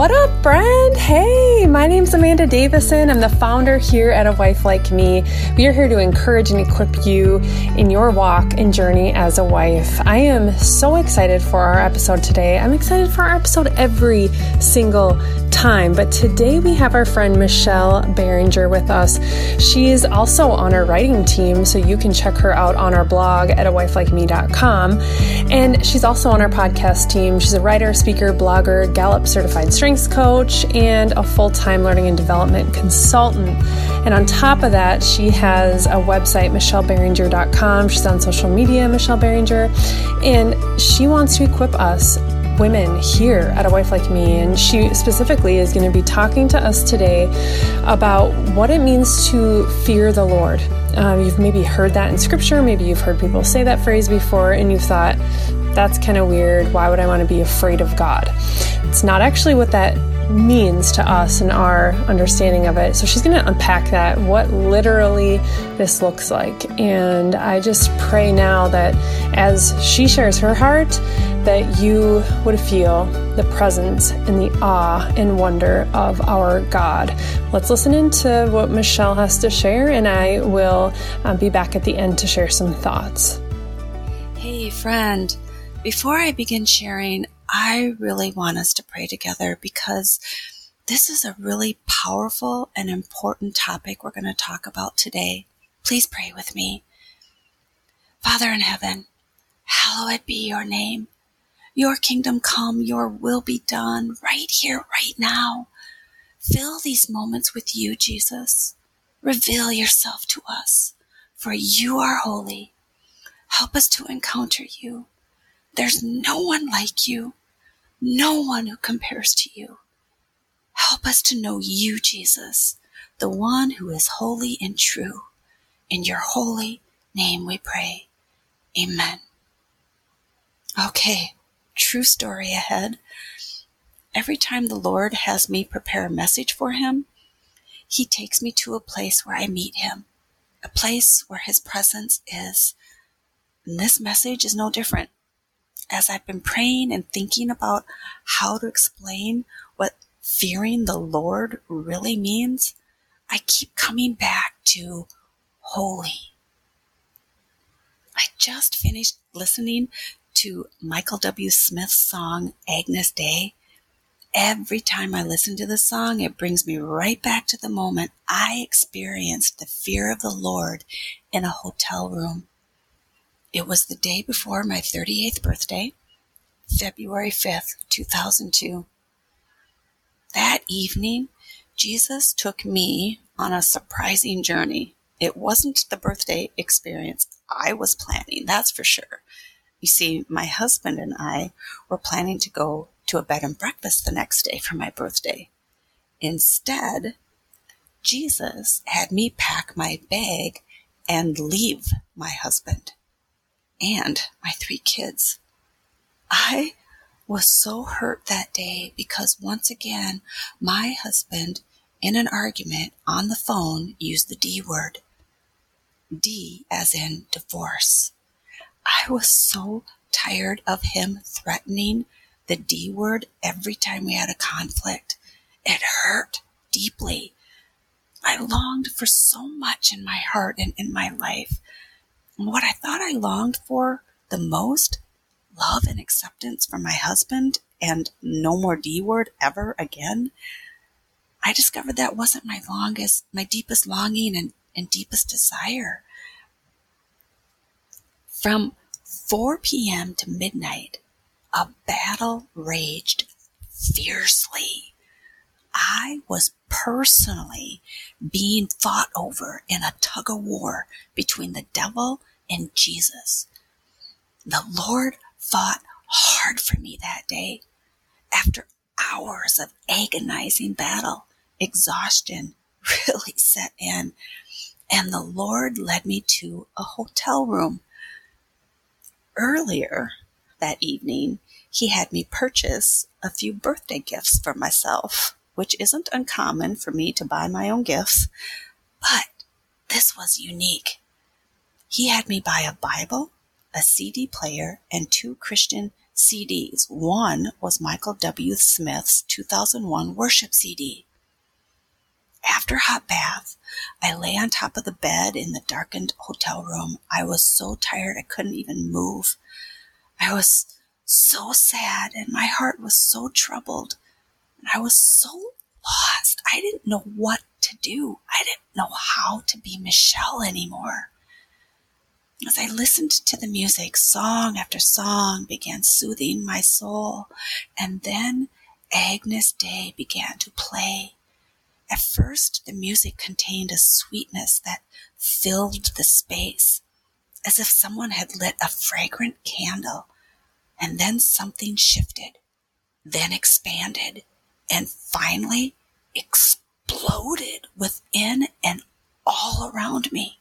What up, friend? Hey, my name's Amanda Davison. I'm the founder here at A Wife Like Me. We are here to encourage and equip you in your walk and journey as a wife. I am so excited for our episode today. I'm excited for our episode every single time, but today we have our friend Michelle Barringer with us. She is also on our writing team, so you can check her out on our blog at awifelikeme.com. And she's also on our podcast team. She's a writer, speaker, blogger, Gallup certified strengths coach, and a full time learning and development consultant. And on top of that, she has a website, michellebarringer.com. She's on social media, Michelle Barringer, and she wants to equip us women here at A Wife Like Me. And she specifically is going to be talking to us today about what it means to fear the Lord. Um, you've maybe heard that in scripture, maybe you've heard people say that phrase before, and you've thought, that's kind of weird. Why would I want to be afraid of God? It's not actually what that means to us and our understanding of it. So she's going to unpack that, what literally this looks like. And I just pray now that as she shares her heart, that you would feel the presence and the awe and wonder of our God. Let's listen into what Michelle has to share, and I will um, be back at the end to share some thoughts. Hey, friend. Before I begin sharing, I really want us to pray together because this is a really powerful and important topic we're going to talk about today. Please pray with me. Father in heaven, hallowed be your name. Your kingdom come, your will be done right here, right now. Fill these moments with you, Jesus. Reveal yourself to us, for you are holy. Help us to encounter you. There's no one like you no one who compares to you. Help us to know you, Jesus, the one who is holy and true. In your holy name we pray. Amen. Okay, true story ahead. Every time the Lord has me prepare a message for him, he takes me to a place where I meet him, a place where his presence is. And this message is no different as I've been praying and thinking about how to explain what fearing the Lord really means, I keep coming back to holy. I just finished listening to Michael W. Smith's song, Agnus Dei. Every time I listen to the song, it brings me right back to the moment I experienced the fear of the Lord in a hotel room. It was the day before my 38th birthday, February 5th, 2002. That evening, Jesus took me on a surprising journey. It wasn't the birthday experience I was planning, that's for sure. You see, my husband and I were planning to go to a bed and breakfast the next day for my birthday. Instead, Jesus had me pack my bag and leave my husband and my three kids. I was so hurt that day because once again, my husband, in an argument on the phone, used the D word. D as in divorce. I was so tired of him threatening the D word every time we had a conflict. It hurt deeply. I longed for so much in my heart and in my life what I thought I longed for the most love and acceptance from my husband and no more D word ever again. I discovered that wasn't my longest, my deepest longing and, and deepest desire. From 4 p.m. to midnight, a battle raged fiercely. I was personally being fought over in a tug of war between the devil in Jesus. The Lord fought hard for me that day. After hours of agonizing battle, exhaustion really set in, and the Lord led me to a hotel room. Earlier that evening, he had me purchase a few birthday gifts for myself, which isn't uncommon for me to buy my own gifts, but this was unique. He had me buy a Bible, a CD player, and two Christian CDs. One was Michael W. Smith's 2001 worship CD. After hot bath, I lay on top of the bed in the darkened hotel room. I was so tired I couldn't even move. I was so sad and my heart was so troubled. And I was so lost. I didn't know what to do. I didn't know how to be Michelle anymore. As I listened to the music, song after song began soothing my soul, and then Agnus Dei began to play. At first, the music contained a sweetness that filled the space, as if someone had lit a fragrant candle, and then something shifted, then expanded, and finally exploded within and all around me.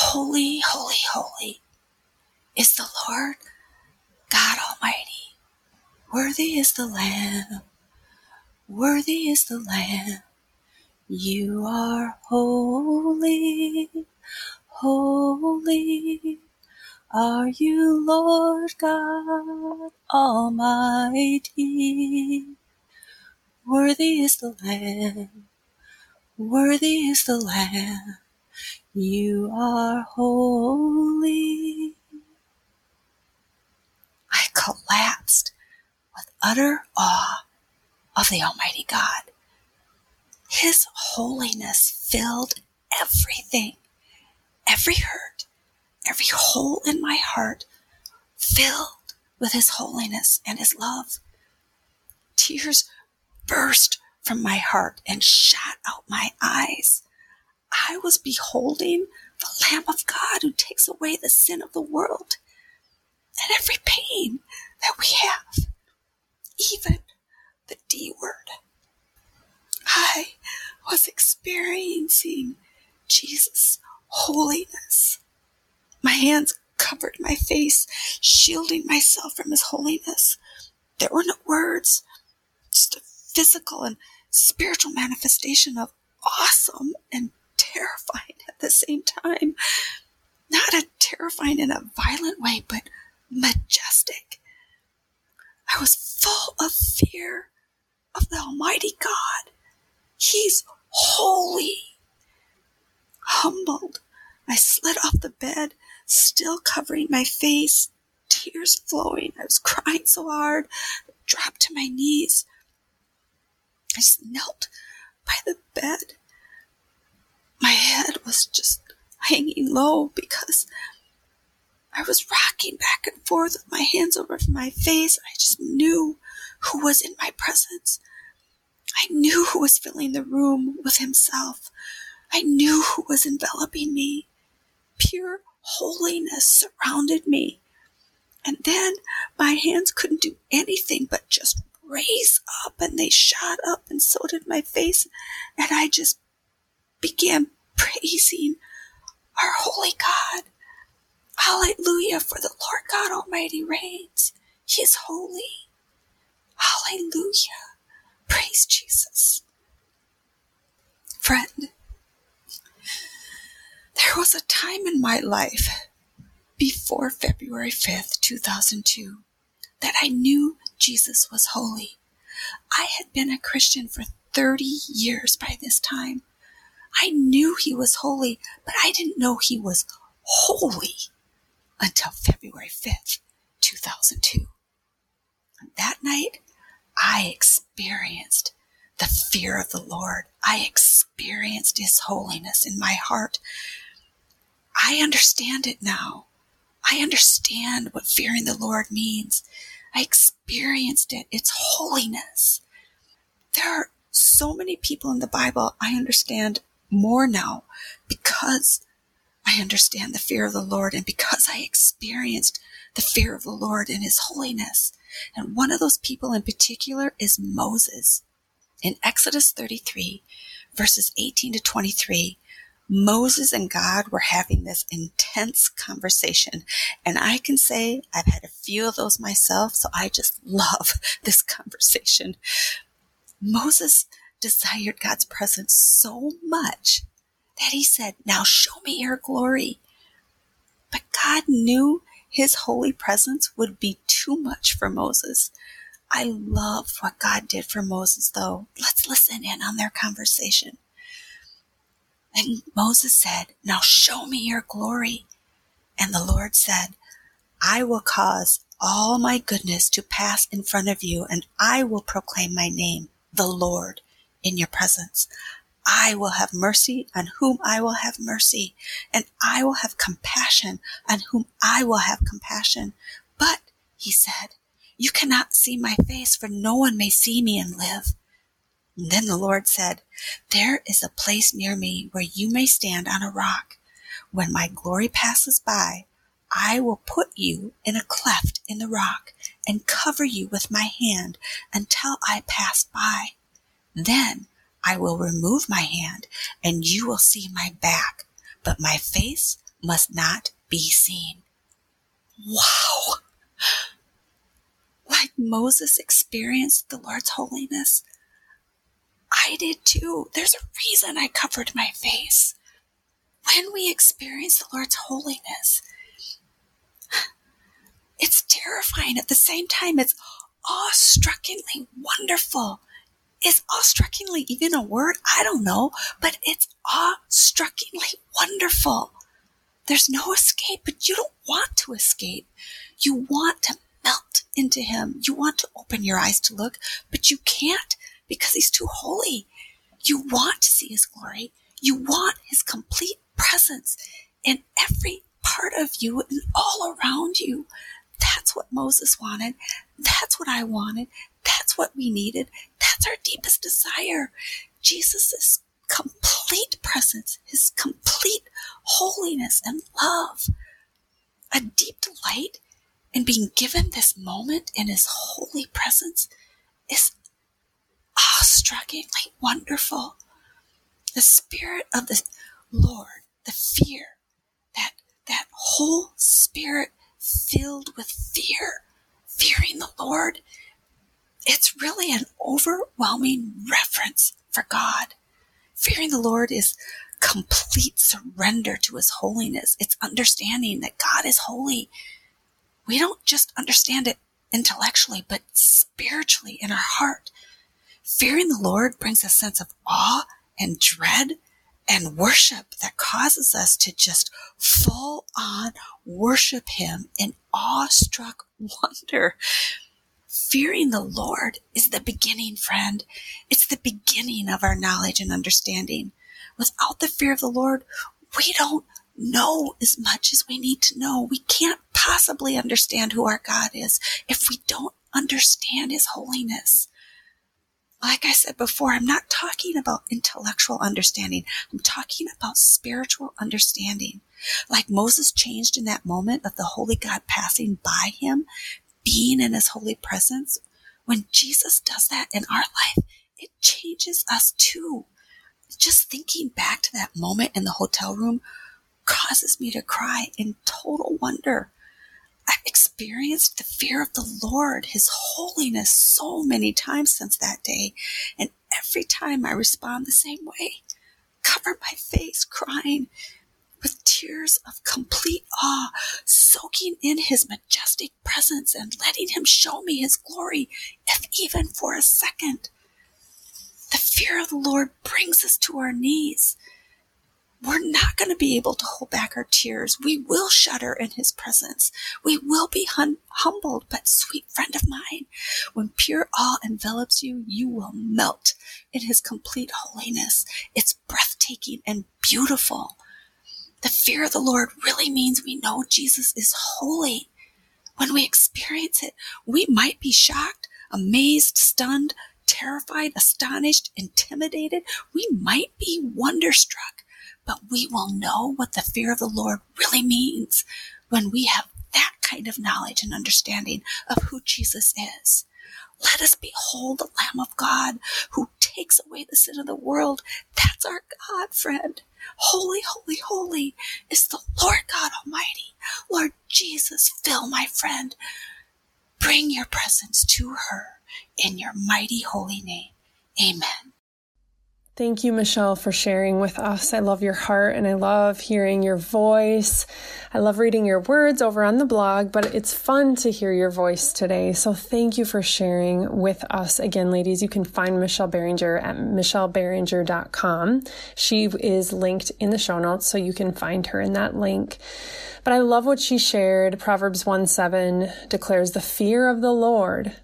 Holy, holy, holy is the Lord God Almighty. Worthy is the Lamb. Worthy is the Lamb. You are holy, holy are you, Lord God Almighty. Worthy is the Lamb. Worthy is the Lamb. You are holy. I collapsed with utter awe of the Almighty God. His holiness filled everything, every hurt, every hole in my heart filled with His holiness and His love. Tears burst from my heart and shot out my eyes. I was beholding the Lamb of God who takes away the sin of the world and every pain that we have, even the D word. I was experiencing Jesus' holiness. My hands covered my face, shielding myself from his holiness. There were no words, just a physical and spiritual manifestation of awesome and terrifying at the same time. Not a terrifying in a violent way, but majestic. I was full of fear of the Almighty God. He's holy. Humbled, I slid off the bed, still covering my face, tears flowing. I was crying so hard, I dropped to my knees. I knelt by the bed my head was just hanging low because I was rocking back and forth with my hands over my face. I just knew who was in my presence. I knew who was filling the room with himself. I knew who was enveloping me. Pure holiness surrounded me. And then my hands couldn't do anything but just raise up and they shot up and so did my face. And I just began praising our holy God. Hallelujah, for the Lord God Almighty reigns. He is holy. Hallelujah. Praise Jesus. Friend, there was a time in my life before February 5th, 2002, that I knew Jesus was holy. I had been a Christian for 30 years by this time. I knew he was holy, but I didn't know he was holy until February 5th, 2002. And that night, I experienced the fear of the Lord. I experienced his holiness in my heart. I understand it now. I understand what fearing the Lord means. I experienced it. It's holiness. There are so many people in the Bible I understand more now because I understand the fear of the Lord and because I experienced the fear of the Lord and his holiness. And one of those people in particular is Moses. In Exodus 33, verses 18 to 23, Moses and God were having this intense conversation. And I can say I've had a few of those myself, so I just love this conversation. Moses desired God's presence so much that he said, Now show me your glory. But God knew his holy presence would be too much for Moses. I love what God did for Moses, though. Let's listen in on their conversation. And Moses said, Now show me your glory. And the Lord said, I will cause all my goodness to pass in front of you, and I will proclaim my name, the Lord, in your presence. I will have mercy on whom I will have mercy, and I will have compassion on whom I will have compassion. But, he said, you cannot see my face, for no one may see me and live. And then the Lord said, There is a place near me where you may stand on a rock. When my glory passes by, I will put you in a cleft in the rock and cover you with my hand until I pass by. Then I will remove my hand and you will see my back, but my face must not be seen. Wow! Like Moses experienced the Lord's holiness, I did too. There's a reason I covered my face. When we experience the Lord's holiness, it's terrifying. At the same time, it's awe-struckingly wonderful. Is awe-struckingly even a word? I don't know, but it's awe-struckingly wonderful. There's no escape, but you don't want to escape. You want to melt into Him. You want to open your eyes to look, but you can't because He's too holy. You want to see His glory. You want His complete presence in every part of you and all around you. That's what Moses wanted. That's what I wanted. That's what we needed. That's our deepest desire. Jesus' complete presence, his complete holiness and love, a deep delight in being given this moment in his holy presence is awe-struckingly wonderful. The spirit of the Lord, the fear, that, that whole spirit filled with fear, fearing the Lord. It's really an overwhelming reverence for God. Fearing the Lord is complete surrender to his holiness. It's understanding that God is holy. We don't just understand it intellectually, but spiritually in our heart. Fearing the Lord brings a sense of awe and dread and worship that causes us to just full on worship Him in awestruck wonder. Fearing the Lord is the beginning, friend. It's the beginning of our knowledge and understanding. Without the fear of the Lord, we don't know as much as we need to know. We can't possibly understand who our God is if we don't understand His holiness like I said before, I'm not talking about intellectual understanding. I'm talking about spiritual understanding. Like Moses changed in that moment of the Holy God passing by him, being in his holy presence. When Jesus does that in our life, it changes us too. Just thinking back to that moment in the hotel room causes me to cry in total wonder I've experienced the fear of the Lord, His holiness so many times since that day. And every time I respond the same way, cover my face crying with tears of complete awe, soaking in His majestic presence and letting Him show me His glory, if even for a second. The fear of the Lord brings us to our knees we're not going to be able to hold back our tears. We will shudder in his presence. We will be hum- humbled, but sweet friend of mine, when pure awe envelops you, you will melt in his complete holiness. It's breathtaking and beautiful. The fear of the Lord really means we know Jesus is holy. When we experience it, we might be shocked, amazed, stunned, terrified, astonished, intimidated. We might be wonderstruck but we will know what the fear of the Lord really means when we have that kind of knowledge and understanding of who Jesus is. Let us behold the Lamb of God who takes away the sin of the world. That's our God, friend. Holy, holy, holy is the Lord God Almighty. Lord Jesus, fill my friend. Bring your presence to her in your mighty holy name. Amen. Thank you, Michelle, for sharing with us. I love your heart and I love hearing your voice. I love reading your words over on the blog, but it's fun to hear your voice today. So thank you for sharing with us. Again, ladies, you can find Michelle Barringer at michellebarringer.com. She is linked in the show notes, so you can find her in that link. But I love what she shared. Proverbs 1 7 declares, The fear of the Lord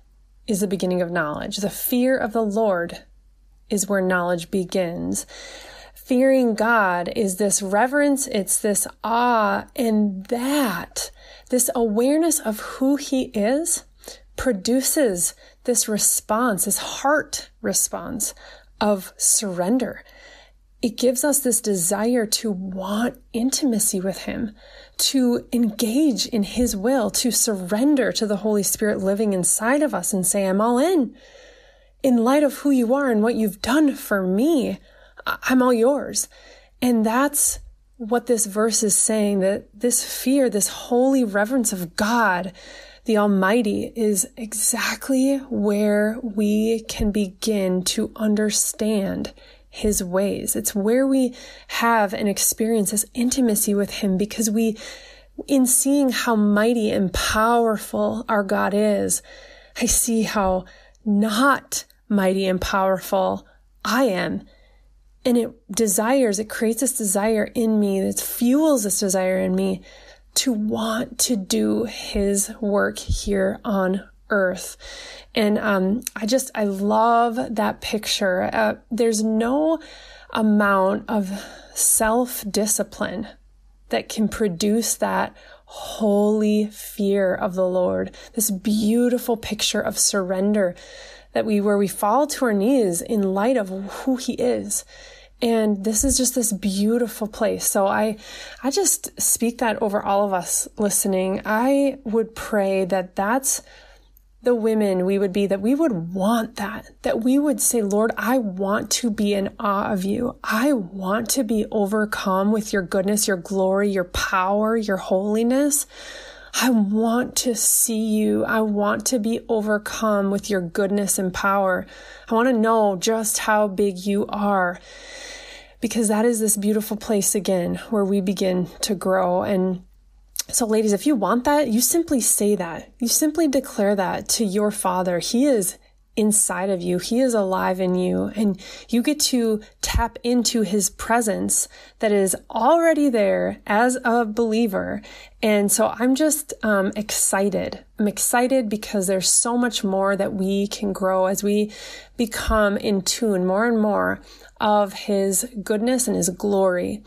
is the beginning of knowledge. The fear of the Lord is where knowledge begins. Fearing God is this reverence, it's this awe, and that, this awareness of who He is, produces this response, this heart response of surrender. It gives us this desire to want intimacy with Him, to engage in His will, to surrender to the Holy Spirit living inside of us and say, I'm all in in light of who you are and what you've done for me, I'm all yours. And that's what this verse is saying that this fear, this holy reverence of God, the Almighty, is exactly where we can begin to understand His ways. It's where we have and experience this intimacy with Him because we, in seeing how mighty and powerful our God is, I see how not mighty and powerful I am. And it desires, it creates this desire in me that fuels this desire in me to want to do his work here on earth. And um, I just, I love that picture. Uh, there's no amount of self discipline that can produce that holy fear of the Lord, this beautiful picture of surrender that we, where we fall to our knees in light of who he is. And this is just this beautiful place. So I, I just speak that over all of us listening. I would pray that that's the women we would be, that we would want that, that we would say, Lord, I want to be in awe of you. I want to be overcome with your goodness, your glory, your power, your holiness. I want to see you. I want to be overcome with your goodness and power. I want to know just how big you are because that is this beautiful place again where we begin to grow. And so, ladies, if you want that, you simply say that. You simply declare that to your father. He is inside of you. He is alive in you and you get to tap into his presence that is already there as a believer. And so I'm just um, excited. I'm excited because there's so much more that we can grow as we become in tune more and more of his goodness and his glory.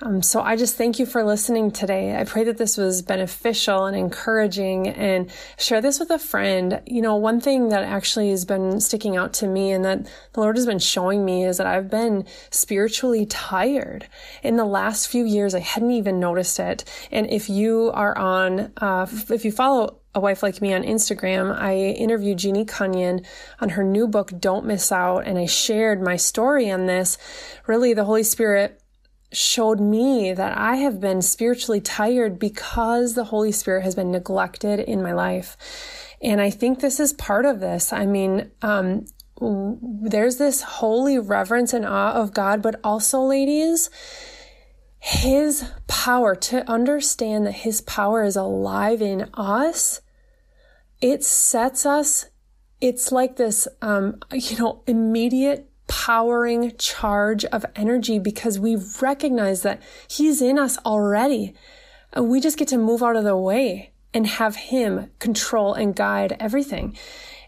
Um, so I just thank you for listening today. I pray that this was beneficial and encouraging and share this with a friend. You know, one thing that actually has been sticking out to me and that the Lord has been showing me is that I've been spiritually tired in the last few years. I hadn't even noticed it. And if you are on, uh, if you follow a wife like me on Instagram, I interviewed Jeannie Cunnion on her new book, Don't Miss Out, and I shared my story on this. Really, the Holy Spirit showed me that I have been spiritually tired because the Holy Spirit has been neglected in my life. And I think this is part of this. I mean, um, there's this holy reverence and awe of God, but also, ladies, his power, to understand that His power is alive in us, it sets us, it's like this, um, you know, immediate powering charge of energy because we recognize that He's in us already. And we just get to move out of the way and have Him control and guide everything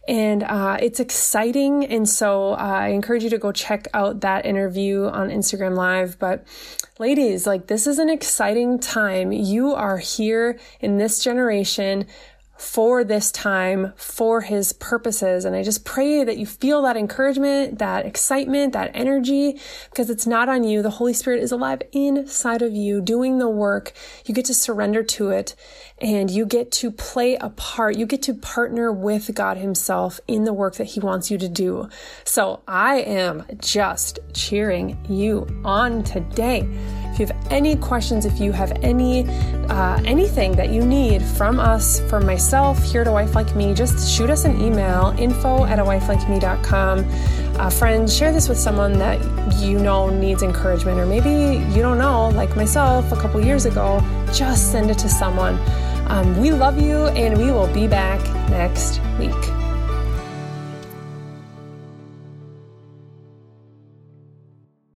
and uh, it's exciting. And so uh, I encourage you to go check out that interview on Instagram Live. But ladies, like this is an exciting time. You are here in this generation for this time, for his purposes. And I just pray that you feel that encouragement, that excitement, that energy, because it's not on you. The Holy Spirit is alive inside of you doing the work. You get to surrender to it and you get to play a part. You get to partner with God himself in the work that he wants you to do. So I am just cheering you on today. If you have any questions, if you have any uh, anything that you need from us, from myself here at a wife like me, just shoot us an email info at a wife like me.com. Uh, friends, share this with someone that you know needs encouragement, or maybe you don't know, like myself a couple years ago. Just send it to someone. Um, we love you, and we will be back next week.